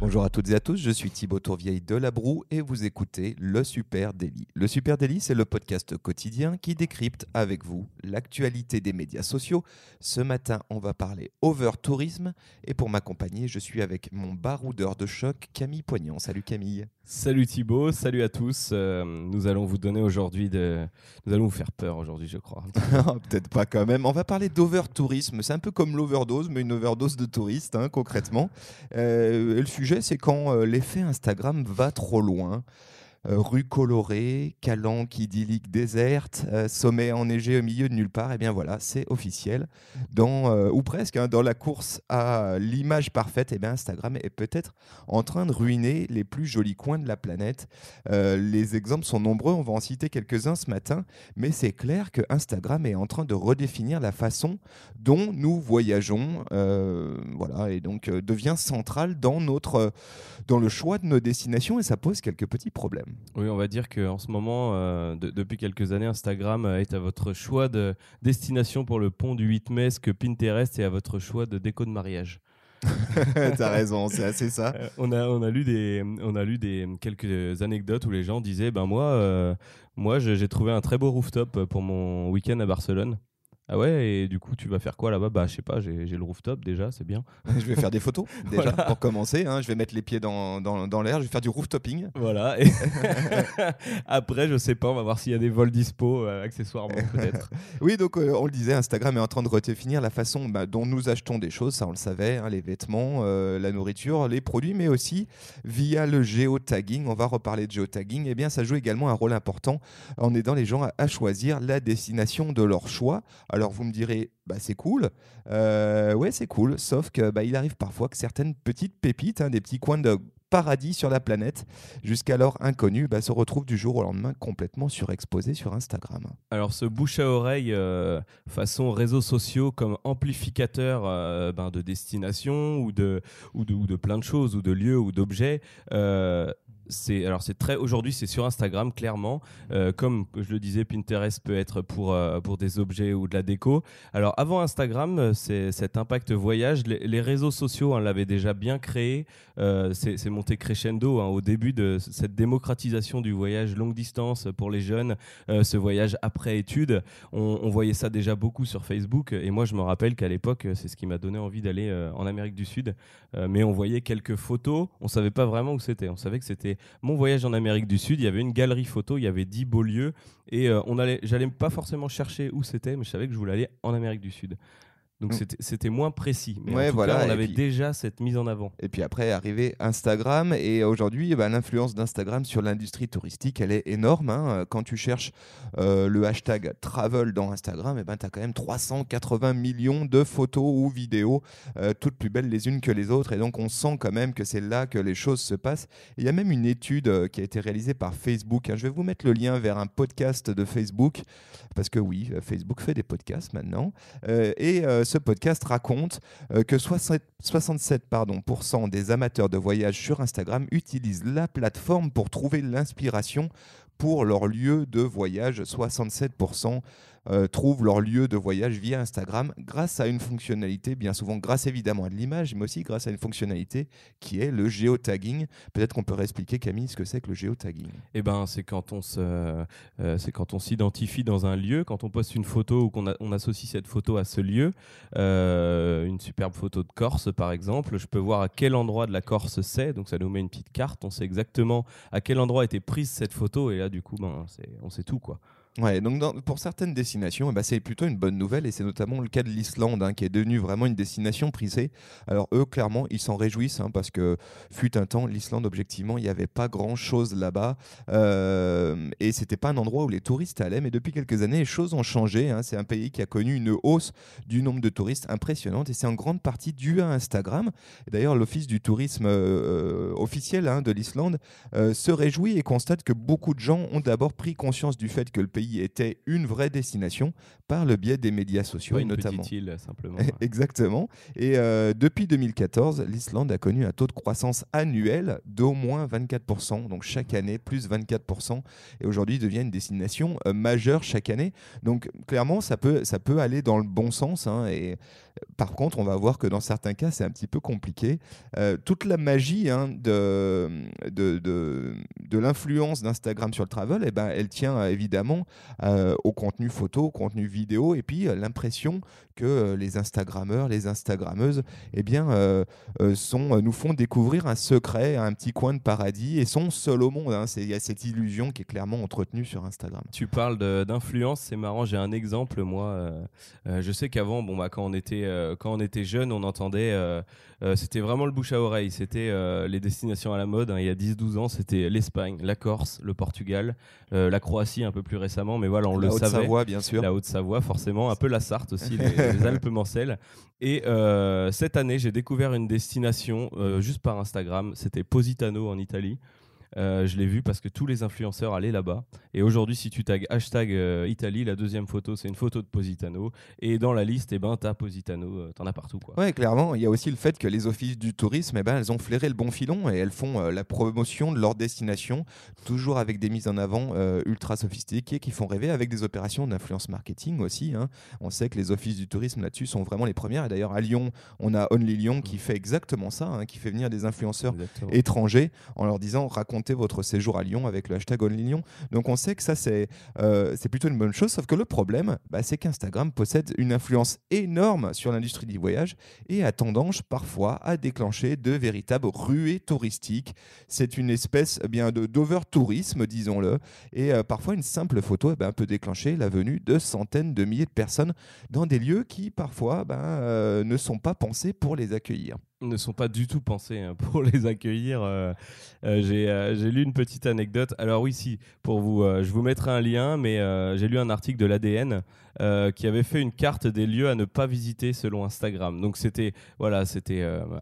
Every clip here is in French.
Bonjour à toutes et à tous, je suis Thibaut Tourvieille de La Broue et vous écoutez Le Super Daily. Le Super Daily, c'est le podcast quotidien qui décrypte avec vous l'actualité des médias sociaux. Ce matin, on va parler over tourisme et pour m'accompagner, je suis avec mon baroudeur de choc, Camille Poignant. Salut Camille. Salut Thibaut, salut à tous. Euh, nous allons vous donner aujourd'hui de... Nous allons vous faire peur aujourd'hui, je crois. Peut-être pas quand même. On va parler d'over tourisme. C'est un peu comme l'overdose, mais une overdose de touristes, hein, concrètement. Euh, le sujet c'est quand euh, l'effet Instagram va trop loin. Euh, rue colorée, calanque idyllique déserte, euh, sommet enneigé au milieu de nulle part, et eh bien voilà, c'est officiel. Dans, euh, ou presque, hein, dans la course à l'image parfaite, et eh bien Instagram est peut-être en train de ruiner les plus jolis coins de la planète. les exemples sont nombreux, on va en citer quelques-uns ce matin, mais c'est clair que Instagram est en train de redéfinir la façon dont nous voyageons, voilà, et donc devient central dans, notre, dans le choix de nos destinations, et ça pose quelques petits problèmes. Oui, on va dire qu'en ce moment, euh, depuis quelques années, Instagram euh, est à votre choix de destination pour le pont du 8 mai, ce que Pinterest est à votre choix de déco de mariage. T'as raison, c'est assez ça. Euh, on, a, on, a lu des, on a lu des, quelques anecdotes où les gens disaient ben moi, moi j'ai trouvé un très beau rooftop pour mon week-end à Barcelone. Ah ouais, et du coup, tu vas faire quoi là-bas? Bah, je sais pas, j'ai le rooftop déjà, c'est bien. je vais faire des photos déjà pour commencer. Hein. je vais mettre les pieds dans, dans, dans l'air, je vais faire du rooftopping. Voilà. Et Après, je sais pas, on va voir s'il y a des vols dispo, euh, accessoirement peut-être. oui, donc euh, on le disait, Instagram est en train de redéfinir la façon bah, dont nous achetons des choses, ça on le savait, hein, les vêtements, euh, la nourriture, les produits, mais aussi via le géotagging. On va reparler de géotagging. Et eh bien, ça joue également un rôle important en aidant les gens à, à choisir la destination de leur choix. Alors vous me direz, bah, c'est cool. Euh, ouais, c'est cool. Sauf que bah, il arrive parfois que certaines petites pépites, hein, des petits coins de paradis sur la planète, jusqu'alors inconnus, bah, se retrouvent du jour au lendemain complètement surexposés sur Instagram. Alors ce bouche à oreille euh, façon réseaux sociaux comme amplificateur euh, ben, de destination ou de, ou, de, ou de plein de choses, ou de lieux, ou d'objets, alors aujourd'hui c'est sur Instagram clairement. Euh, comme je le disais Pinterest peut être pour euh, pour des objets ou de la déco. Alors avant Instagram euh, cet impact voyage les, réseaux sociaux hein, l'avaient déjà bien créé. C'est monté crescendo hein, au début de cette démocratisation du voyage longue distance pour les jeunes ce voyage après études. On, voyait ça déjà beaucoup sur Facebook et moi je me rappelle qu'à l'époque c'est ce qui m'a donné envie d'aller en Amérique du Sud. Mais on voyait quelques photos on savait pas vraiment où c'était. On savait que c'était mon voyage en Amérique du Sud, il y avait une galerie photo, il y avait 10 beaux lieux et euh, on allait, j'allais pas forcément chercher où c'était, mais je savais que je voulais aller en Amérique du Sud. Donc mm. c'était moins précis. Mais en tout voilà, cas, on avait déjà cette mise en avant. Et puis après, arrivé Instagram. Et aujourd'hui, bah, l'influence d'Instagram sur l'industrie touristique, elle est énorme. Hein. Quand tu cherches euh, le hashtag travel dans Instagram, et eh ben, tu as quand même 380 millions de photos ou vidéos, euh, toutes plus belles les unes que les autres. Et donc, on sent quand même que c'est là que les choses se passent. Il y a même une étude euh, qui a été réalisée par Facebook. Hein. Je vais vous mettre le lien vers un podcast de Facebook. Parce que oui, Facebook fait des podcasts maintenant. et ce podcast raconte euh, que 67 pardon, des amateurs de voyage sur Instagram utilisent la plateforme pour trouver l'inspiration pour leur lieu de voyage. 67% euh, trouvent leur lieu de voyage via Instagram grâce à une fonctionnalité, bien souvent grâce évidemment à de l'image, mais aussi grâce à une fonctionnalité qui est le géotagging. Peut-être qu'on peut réexpliquer Camille ce que c'est que le géotagging. Eh ben, c'est quand on se, euh, c'est quand on s'identifie dans un lieu, quand on poste une photo ou qu'on on associe cette photo à ce lieu, euh, une superbe photo de Corse par exemple, je peux voir à quel endroit de la Corse c'est, donc ça nous met une petite carte, on sait exactement à quel endroit a été prise cette photo et là du coup, ben, on sait tout quoi. Ouais, donc pour certaines destinations, eh ben, c'est plutôt une bonne nouvelle et c'est notamment le cas de l'Islande hein, qui est devenue vraiment une destination prisée. Alors eux, clairement, ils s'en réjouissent hein, parce que fut un temps, l'Islande, objectivement, il n'y avait pas grand-chose là-bas euh, et c'était pas un endroit où les touristes allaient. Mais depuis quelques années, les choses ont changé. Hein. C'est un pays qui a connu une hausse du nombre de touristes impressionnante et c'est en grande partie dû à Instagram. D'ailleurs, l'Office du tourisme euh, officiel de l'Islande euh, se réjouit et constate que beaucoup de gens ont d'abord pris conscience du fait que le pays pays était une vraie destination par le biais des médias sociaux, une notamment. petite île, simplement. Exactement. Et euh, depuis 2014, l'Islande a connu un taux de croissance annuel d'au moins 24%. Donc chaque année, plus 24%. Et aujourd'hui, devient une destination euh, majeure chaque année. Donc clairement, ça peut, ça peut aller dans le bon sens. hein. et euh, par contre, on va voir que dans certains cas, c'est un petit peu compliqué. Euh, toute la magie hein, de, de, de, de l'influence d'Instagram sur le travel, eh ben, elle tient évidemment euh, au contenu photo, au contenu vidéo, et puis euh, l'impression que euh, les Instagrammeurs, les Instagrammeuses, eh bien, sont, nous font découvrir un secret, un petit coin de paradis, et sont seuls au monde. hein. Il y a cette illusion qui est clairement entretenue sur Instagram. Tu parles d'influence, c'est marrant. J'ai un exemple, moi. je sais qu'avant, bon, bah, quand on était quand on était jeune, on entendait. c'était vraiment le bouche à oreille. C'était les destinations à la mode. hein. il y a 10-12 ans, c'était l'Espagne, la Corse, le Portugal, la Croatie un peu plus récemment. Mais voilà, on La le savait. Haute-Savoie, bien sûr. La Haute-Savoie, forcément, un peu la Sarthe aussi, les, les Alpes-Mancelles. Et euh, cette année, j'ai découvert une destination euh, juste par Instagram. C'était Positano en Italie. Euh, je l'ai vu parce que tous les influenceurs allaient là-bas. Et aujourd'hui, si tu tags hashtag euh, Italie, la deuxième photo, c'est une photo de Positano. Et dans la liste, eh ben, t'as Positano, euh, t'en as partout. Quoi. Ouais, clairement. Il y a aussi le fait que les offices du tourisme, eh ben, elles ont flairé le bon filon et elles font euh, la promotion de leur destination, toujours avec des mises en avant euh, ultra sophistiquées qui font rêver, avec des opérations d'influence marketing aussi. hein. On sait que les offices du tourisme là-dessus sont vraiment les premières. Et d'ailleurs, à Lyon, on a Only Lyon qui fait exactement ça, hein, qui fait venir des influenceurs Exactement. étrangers en leur disant votre séjour à Lyon avec le hashtag Only Lyon. Donc on sait que ça c'est euh, plutôt une bonne chose, sauf que le problème bah, c'est qu'Instagram possède une influence énorme sur l'industrie du voyage et a tendance parfois à déclencher de véritables ruées touristiques. C'est une espèce eh d'over-tourisme, disons-le, et euh, parfois une simple photo eh ben, peut déclencher la venue de centaines de milliers de personnes dans des lieux qui parfois ben, euh, ne sont pas pensés pour les accueillir. Ne sont pas du tout pensés hein, pour les accueillir. Euh, euh, j'ai euh, j'ai lu une petite anecdote. Alors oui, si, pour vous, je vous mettrai un lien, mais j'ai lu un article de l'ADN qui avait fait une carte des lieux à ne pas visiter selon Instagram. Donc c'était voilà,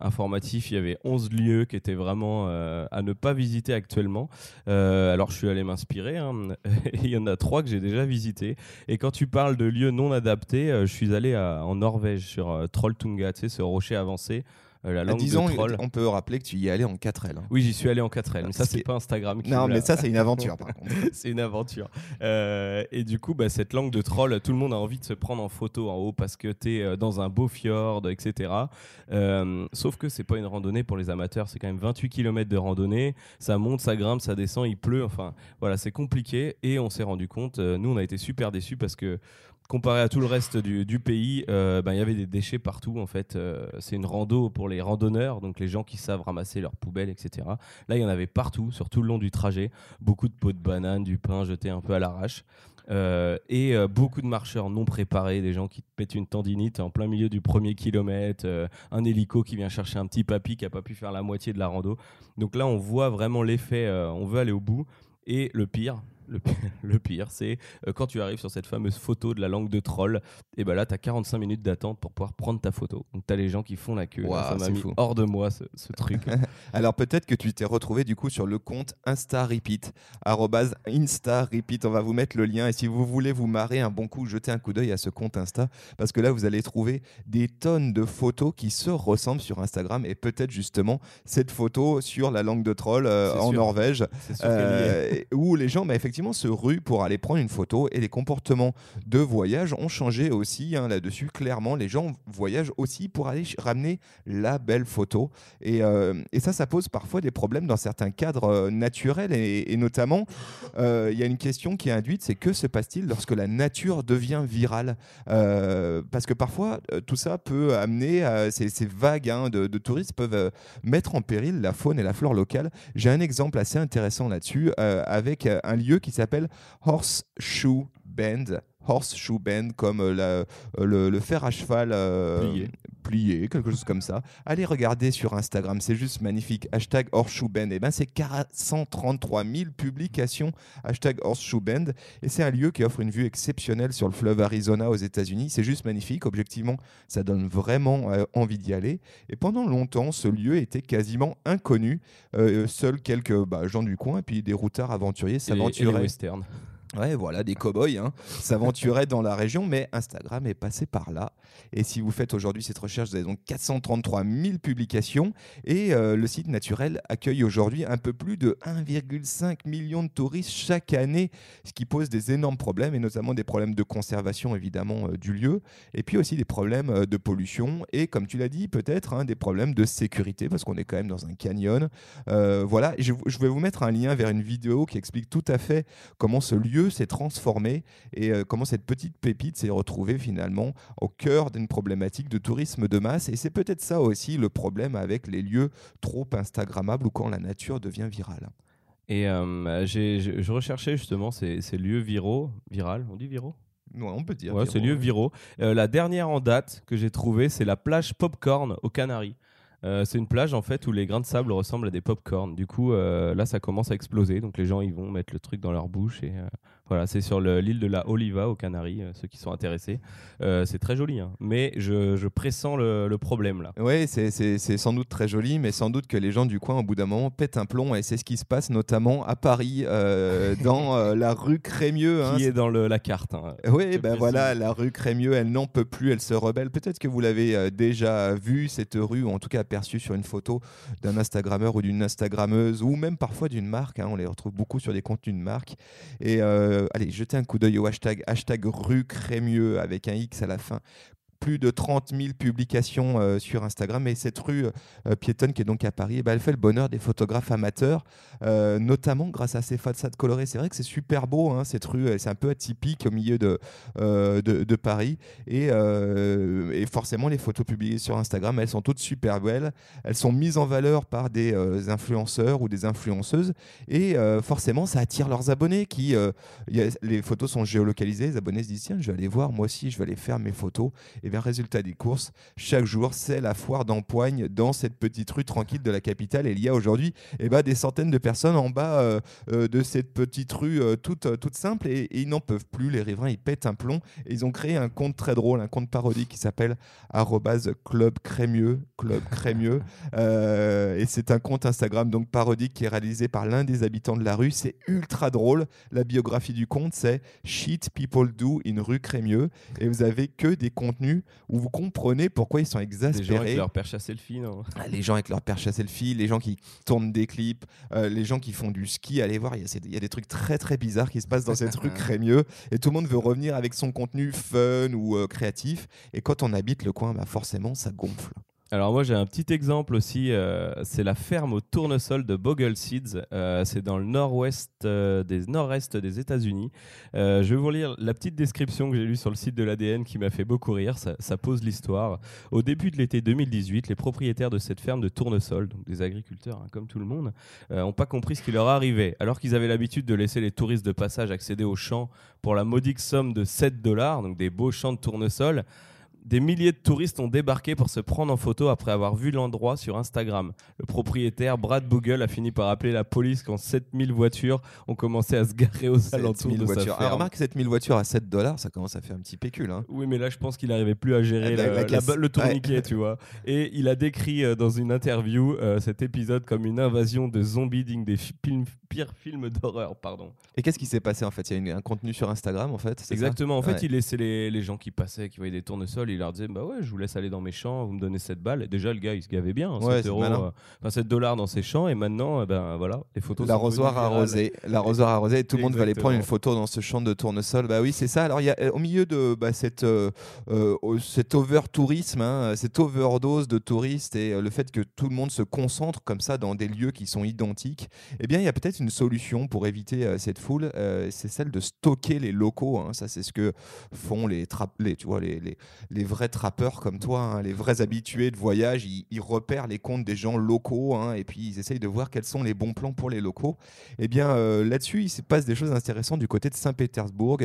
informatif. Il y avait 11 lieux qui étaient vraiment à ne pas visiter actuellement. Alors je suis allé m'inspirer. hein. Il y en a trois que j'ai déjà visités. Et quand tu parles de lieux non adaptés, je suis allé en Norvège sur Trolltunga, tu ce rocher avancé. Euh, la langue de troll. on peut rappeler que tu y allais en 4L. hein. Oui, j'y suis allé en 4L. Mais ça, c'est est- pas Instagram qui Non, mais ça, c'est une aventure, par contre. c'est une aventure. Euh, et du coup, bah, cette langue de troll, tout le monde a envie de se prendre en photo en haut parce que tu es dans un beau fjord, etc. Euh, sauf que c'est pas une randonnée pour les amateurs. C'est quand même 28 km de randonnée. Ça monte, ça grimpe, ça descend, il pleut. Enfin, voilà, c'est compliqué. Et on s'est rendu compte, euh, nous, on a été super déçus parce que comparé à tout le reste du, du pays, euh, ben, il y avait des déchets partout. En fait, Euh, c'est une rando pour les randonneurs, donc les gens qui savent ramasser leurs poubelles, etc. Là, il y en avait partout, sur tout le long du trajet. Beaucoup de pots de banane, du pain jeté un peu à l'arrache. Euh, et euh, beaucoup de marcheurs non préparés, des gens qui te pètent une tendinite en plein milieu du premier kilomètre, euh, un hélico qui vient chercher un petit papy qui a pas pu faire la moitié de la rando. Donc là, on voit vraiment l'effet, on veut aller au bout. Et le pire, le pire, le pire, c'est euh, quand tu arrives sur cette fameuse photo de la langue de troll, et ben là, tu as 45 minutes d'attente pour pouvoir prendre ta photo. Donc tu as les gens qui font la queue. Là, Waouh, ça m'a c'est mis fou. hors de moi ce, ce truc. Alors peut-être que tu t'es retrouvé du coup sur le compte Insta Repeat, arrobase Insta Repeat. On va vous mettre le lien et si vous voulez vous marrer un bon coup, jetez un coup d'œil à ce compte Insta parce que là vous allez trouver des tonnes de photos qui se ressemblent sur Instagram et peut-être justement cette photo sur la langue de troll euh, en sûr. Norvège euh, où les gens bah, effectivement se ruent pour aller prendre une photo et les comportements de voyage ont changé aussi hein, là-dessus. Clairement, les gens voyagent aussi pour aller ramener la belle photo et, euh, et ça, ça pose parfois des problèmes dans certains cadres euh, naturels et, notamment, euh, il y a une question qui est induite, c'est que se passe-t-il lorsque la nature devient virale? Parce que parfois, tout ça peut amener, ces, vagues hein, de, de touristes peuvent mettre en péril la faune et la flore locale. J'ai un exemple assez intéressant là-dessus avec un lieu qui s'appelle Horseshoe Bend. Horseshoe Bend, comme euh, la- euh, le, le fer à cheval euh, Plié. plié, quelque chose comme ça. Allez regarder sur Instagram, c'est juste magnifique. Hashtag Horseshoe Bend. Et ben, c'est 433 000 publications. Hashtag Horseshoe Bend. Et c'est un lieu qui offre une vue exceptionnelle sur le fleuve Arizona aux États-Unis. C'est juste magnifique. Objectivement, ça donne vraiment envie d'y aller. Et pendant longtemps, ce lieu était quasiment inconnu. Euh, seuls quelques bah, gens du coin et puis des routards aventuriers Et les- et les s'aventuraient. westerns. Ouais, voilà, des cow-boys hein, s'aventuraient dans la région, mais Instagram est passé par là. Et si vous faites aujourd'hui cette recherche, vous avez donc 433 000 publications. Et euh, le site naturel accueille aujourd'hui un peu plus de 1,5 million de touristes chaque année, ce qui pose des énormes problèmes, et notamment des problèmes de conservation, évidemment, euh, du lieu, et puis aussi des problèmes euh, de pollution, et comme tu l'as dit, peut-être hein, des problèmes de sécurité, parce qu'on est quand même dans un canyon. voilà, je, je vais vous mettre un lien vers une vidéo qui explique tout à fait comment ce lieu s'est transformé et euh, comment cette petite pépite s'est retrouvée finalement au cœur d'une problématique de tourisme de masse. Et c'est peut-être ça aussi le problème avec les lieux trop Instagrammables ou quand la nature devient virale. Et euh, je recherchais justement ces, lieux viraux, viral, on dit viraux? Ouais, on peut dire. Ouais, ces lieux viraux. Euh, la dernière en date que j'ai trouvée, c'est la plage Popcorn aux Canaries. C'est une plage en fait où les grains de sable ressemblent à des popcorn. Du coup, là, ça commence à exploser. Donc les gens, ils vont mettre le truc dans leur bouche et voilà, c'est sur l'île de la Oliva aux Canaries, euh, ceux qui sont intéressés. Euh, c'est très joli, hein. mais je, pressens le, problème là. Oui, c'est sans doute très joli, mais sans doute que les gens du coin, au bout d'un moment, pètent un plomb, et c'est ce qui se passe notamment à Paris, euh, dans la rue Crémieux. Hein. Qui est dans la carte. Hein, oui, ben voilà, la rue Crémieux, elle n'en peut plus, elle se rebelle. Peut-être que vous l'avez déjà vu, cette rue, ou en tout cas aperçue sur une photo d'un Instagrammeur ou d'une Instagrammeuse, ou même parfois d'une marque. on les retrouve beaucoup sur des contenus de marque. Et allez, jetez un coup d'œil au hashtag, hashtag rue Crémieux avec un X à la fin plus de 30 000 publications euh, sur Instagram. Et cette rue euh, piétonne qui est donc à Paris, eh ben, elle fait le bonheur des photographes amateurs, euh, notamment grâce à ses façades colorées. C'est vrai que c'est super beau, hein, cette rue, c'est un peu atypique au milieu de, de, Paris. Et, forcément, les photos publiées sur Instagram, elles sont toutes super belles. Elles sont mises en valeur par des influenceurs ou des influenceuses. Et forcément, ça attire leurs abonnés qui... les photos sont géolocalisées, les abonnés se disent, tiens, je vais aller voir, moi aussi, je vais aller faire mes photos. Bien, résultat des courses, chaque jour, c'est la foire d'empoigne dans cette petite rue tranquille de la capitale. Et il y a aujourd'hui eh ben, des centaines de personnes en bas euh, euh, de cette petite rue euh, toute, toute simple et, ils n'en peuvent plus. Les riverains, ils pètent un plomb. Et ils ont créé un compte très drôle, un compte parodique qui s'appelle Club Crémieux. Club Crémieux. et c'est un compte Instagram donc parodique qui est réalisé par l'un des habitants de la rue. C'est ultra drôle. La biographie du compte, c'est Shit People Do in rue Crémieux. Et vous avez que des contenus où vous comprenez pourquoi ils sont exaspérés. Les gens avec leur perche à selfie, non? Ah, Les gens avec leur perche à selfie, les gens qui tournent des clips, euh, les gens qui font du ski. Allez voir, il y, a des trucs très très bizarres qui se passent dans cette rue Crémieux et tout le monde veut revenir avec son contenu fun ou euh, créatif. Et quand on habite le coin, bah forcément, ça gonfle. Alors moi j'ai un petit exemple aussi, euh, c'est la ferme au tournesol de Bogle Seeds, euh, c'est dans le nord-ouest euh, des nord-est des États-Unis. je vais vous lire la petite description que j'ai lue sur le site de l'ADN qui m'a fait beaucoup rire, ça, pose l'histoire. Au début de l'été 2018, les propriétaires de cette ferme de tournesol, donc des agriculteurs hein, comme tout le monde, n'ont pas compris ce qui leur arrivait. Alors qu'ils avaient l'habitude de laisser les touristes de passage accéder aux champs pour la modique somme de 7 dollars, donc des beaux champs de tournesol, des milliers de touristes ont débarqué pour se prendre en photo après avoir vu l'endroit sur Instagram. Le propriétaire, Brad Bogle, a fini par appeler la police quand 7000 voitures ont commencé à se garer aux alentours de voitures. sa ferme. Alors remarque, 7000 voitures à 7 dollars, ça commence à faire un petit pécule. Hein. Oui, mais là, je pense qu'il n'arrivait plus à gérer le tourniquet, tu vois. Et il a décrit euh, dans une interview euh, cet épisode comme une invasion de zombies digne des pires films d'horreur, pardon. Et qu'est-ce qui s'est passé en fait? Il y a un contenu sur Instagram en fait Exactement. en fait, il laissait les, les, gens qui passaient, qui voyaient des tournesols, il leur disait Bah ouais, je vous laisse aller dans mes champs, vous me donnez 7 balles. Et déjà, le gars, il se gavait bien, 7, hein, euros, euh, 7 dollars dans ses champs. Et maintenant, eh ben voilà, les photos L'arrosoir arrosé. L'arrosoir arrosé. Et tout le monde va aller prendre une photo dans ce champ de tournesol. Bah oui, c'est ça. Alors, il y a euh, au milieu de bah, cette, euh, cet over-tourisme, hein, cette overdose de touristes et le fait que tout le monde se concentre comme ça dans des lieux qui sont identiques, eh bien, il y a peut-être une solution pour éviter cette foule. c'est celle de stocker les locaux. Hein. Ça, c'est ce que font les, les, tu vois, les, les, les vrais trappeurs comme toi, hein, les vrais habitués de voyage, ils, repèrent les comptes des gens locaux hein, et puis ils essayent de voir quels sont les bons plans pour les locaux. Eh bien euh, là-dessus, il se passe des choses intéressantes du côté de Saint-Pétersbourg.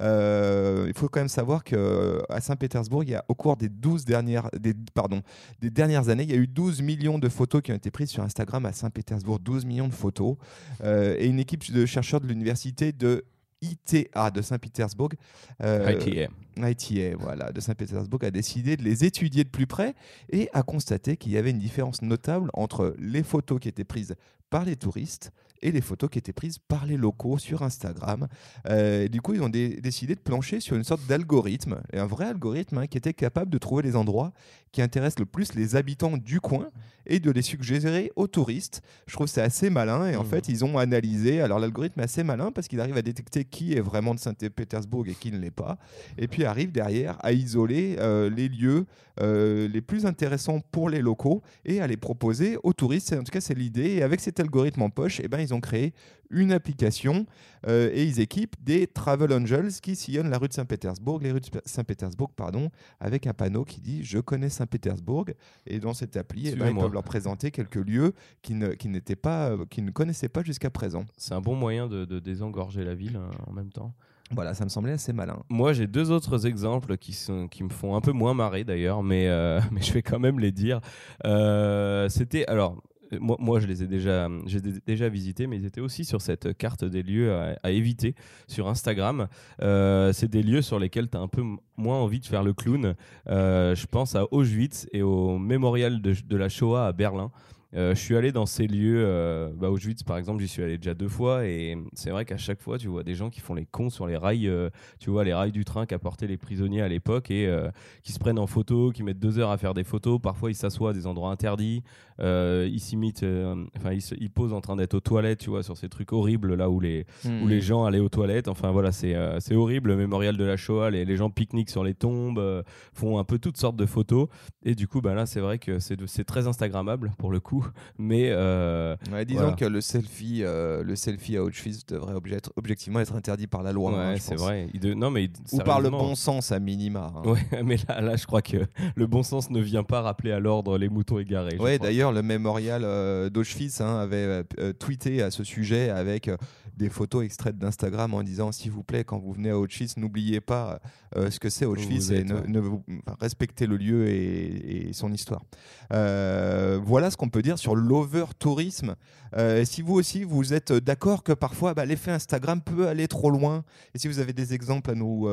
Euh, il faut quand même savoir qu'à Saint-Pétersbourg, il y a au cours des 12 dernières, années, il y a eu 12 millions de photos qui ont été prises sur Instagram à Saint-Pétersbourg, 12 millions de photos. Euh, et une équipe de chercheurs de l'université de ITA de Saint-Pétersbourg. Euh, ITA. ITA, voilà, de Saint-Pétersbourg a décidé de les étudier de plus près et a constaté qu'il y avait une différence notable entre les photos qui étaient prises par les touristes et les photos qui étaient prises par les locaux sur Instagram. Euh, et du coup, ils ont dé- décidé de plancher sur une sorte d'algorithme, un vrai algorithme hein, qui était capable de trouver les endroits qui intéressent le plus les habitants du coin et de les suggérer aux touristes. Je trouve que c'est assez malin et en Mhm. fait, ils ont analysé. Alors, l'algorithme est assez malin parce qu'il arrive à détecter qui est vraiment de Saint-Pétersbourg et qui ne l'est pas. Et puis arrive derrière à isoler euh, les lieux euh, les plus intéressants pour les locaux et à les proposer aux touristes. En tout cas, c'est l'idée. Et avec cet algorithme en poche, eh ben, ils ont créé une application euh, et ils équipent des travel angels qui sillonnent la rue de Saint-Pétersbourg, les rues de Saint-Pétersbourg, pardon, avec un panneau qui dit Je connais Saint-Pétersbourg. Et dans cette appli, eh ben, ils peuvent leur présenter quelques lieux qui ne, qui n'étaient pas, euh, qui ne connaissaient pas jusqu'à présent. C'est un bon moyen de, de désengorger la ville hein, en même temps. Voilà, ça me semblait assez malin. Moi, j'ai deux autres exemples qui, sont, qui me font un peu moins marrer d'ailleurs, mais, euh, mais je vais quand même les dire. Euh, C'était alors. Euh, Moi, moi, je les ai déjà, j'ai dé- déjà visités, mais ils étaient aussi sur cette carte des lieux à, éviter sur Instagram. Euh, c'est des lieux sur lesquels tu as un peu moins envie de faire le clown. Euh, je pense à Auschwitz et au mémorial de, de la Shoah à Berlin. Euh, je suis allé dans ces lieux, euh, bah, Auschwitz par exemple, j'y suis allé déjà deux fois et c'est vrai qu'à chaque fois tu vois des gens qui font les cons sur les rails, euh, tu vois les rails du train qu'apportaient les prisonniers à l'époque et qui se prennent en photo, qui mettent deux heures à faire des photos. Parfois ils s'assoient à des endroits interdits, ils s'imitent, enfin ils, se- ils posent en train d'être aux toilettes, tu vois, sur ces trucs horribles là où les où les gens allaient aux toilettes. Enfin voilà, c'est c'est horrible. Le mémorial de la Shoah, les, les gens pique-niquent sur les tombes, font un peu toutes sortes de photos. Et du coup, bah là, c'est vrai que c'est très Instagrammable pour le coup. Mais euh, Ouais, disons Voilà. que le selfie, euh, le selfie à Auschwitz devrait objet- objectivement être interdit par la loi. hein, ouais, c'est pense. vrai. Il de- Non, mais Ou par le bon sens à minima. hein. Ouais, mais là, là, je crois que le bon sens ne vient pas rappeler à l'ordre les moutons égarés. Ouais, d'ailleurs, le mémorial euh, d'Auschwitz hein, avait euh, tweeté à ce sujet avec des photos extraites d'Instagram en disant s'il vous plaît, quand vous venez à Auschwitz, n'oubliez pas euh, ce que c'est Auschwitz et ne, enfin, respectez le lieu et, et son histoire. Euh, voilà ce qu'on peut dire sur l'over-tourisme. Euh, si vous aussi, vous êtes d'accord que parfois bah, l'effet Instagram peut aller trop loin, et si vous avez des exemples à nous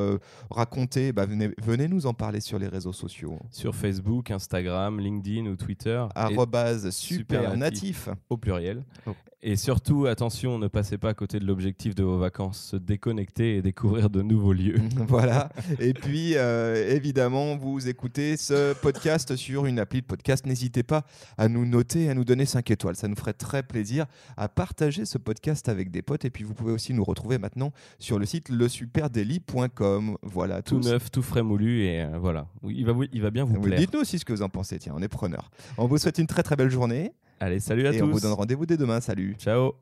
raconter, bah, venez, venez nous en parler sur les réseaux sociaux. Sur Facebook, Instagram, LinkedIn ou Twitter. Arrobase super Super natif. au pluriel. Oh. Et surtout, attention, ne passez pas à côté de l'objectif de vos vacances, se déconnecter et découvrir de nouveaux lieux. voilà. Et puis, euh, évidemment, vous écoutez ce podcast sur une appli de podcast. N'hésitez pas à nous noter, à nous donner 5 étoiles. Ça nous ferait très plaisir à partager ce podcast avec des potes. Et puis, vous pouvez aussi nous retrouver maintenant sur le site lesuperdeli.com. Voilà, Tout tous. neuf, tout frais moulu, et euh, voilà. Il va, il va bien vous plaire. Dites-nous aussi ce que vous en pensez. Tiens, on est preneur. On vous souhaite une très très belle journée. Allez, salut à et tous. on vous donne rendez-vous dès demain. Salut. Ciao.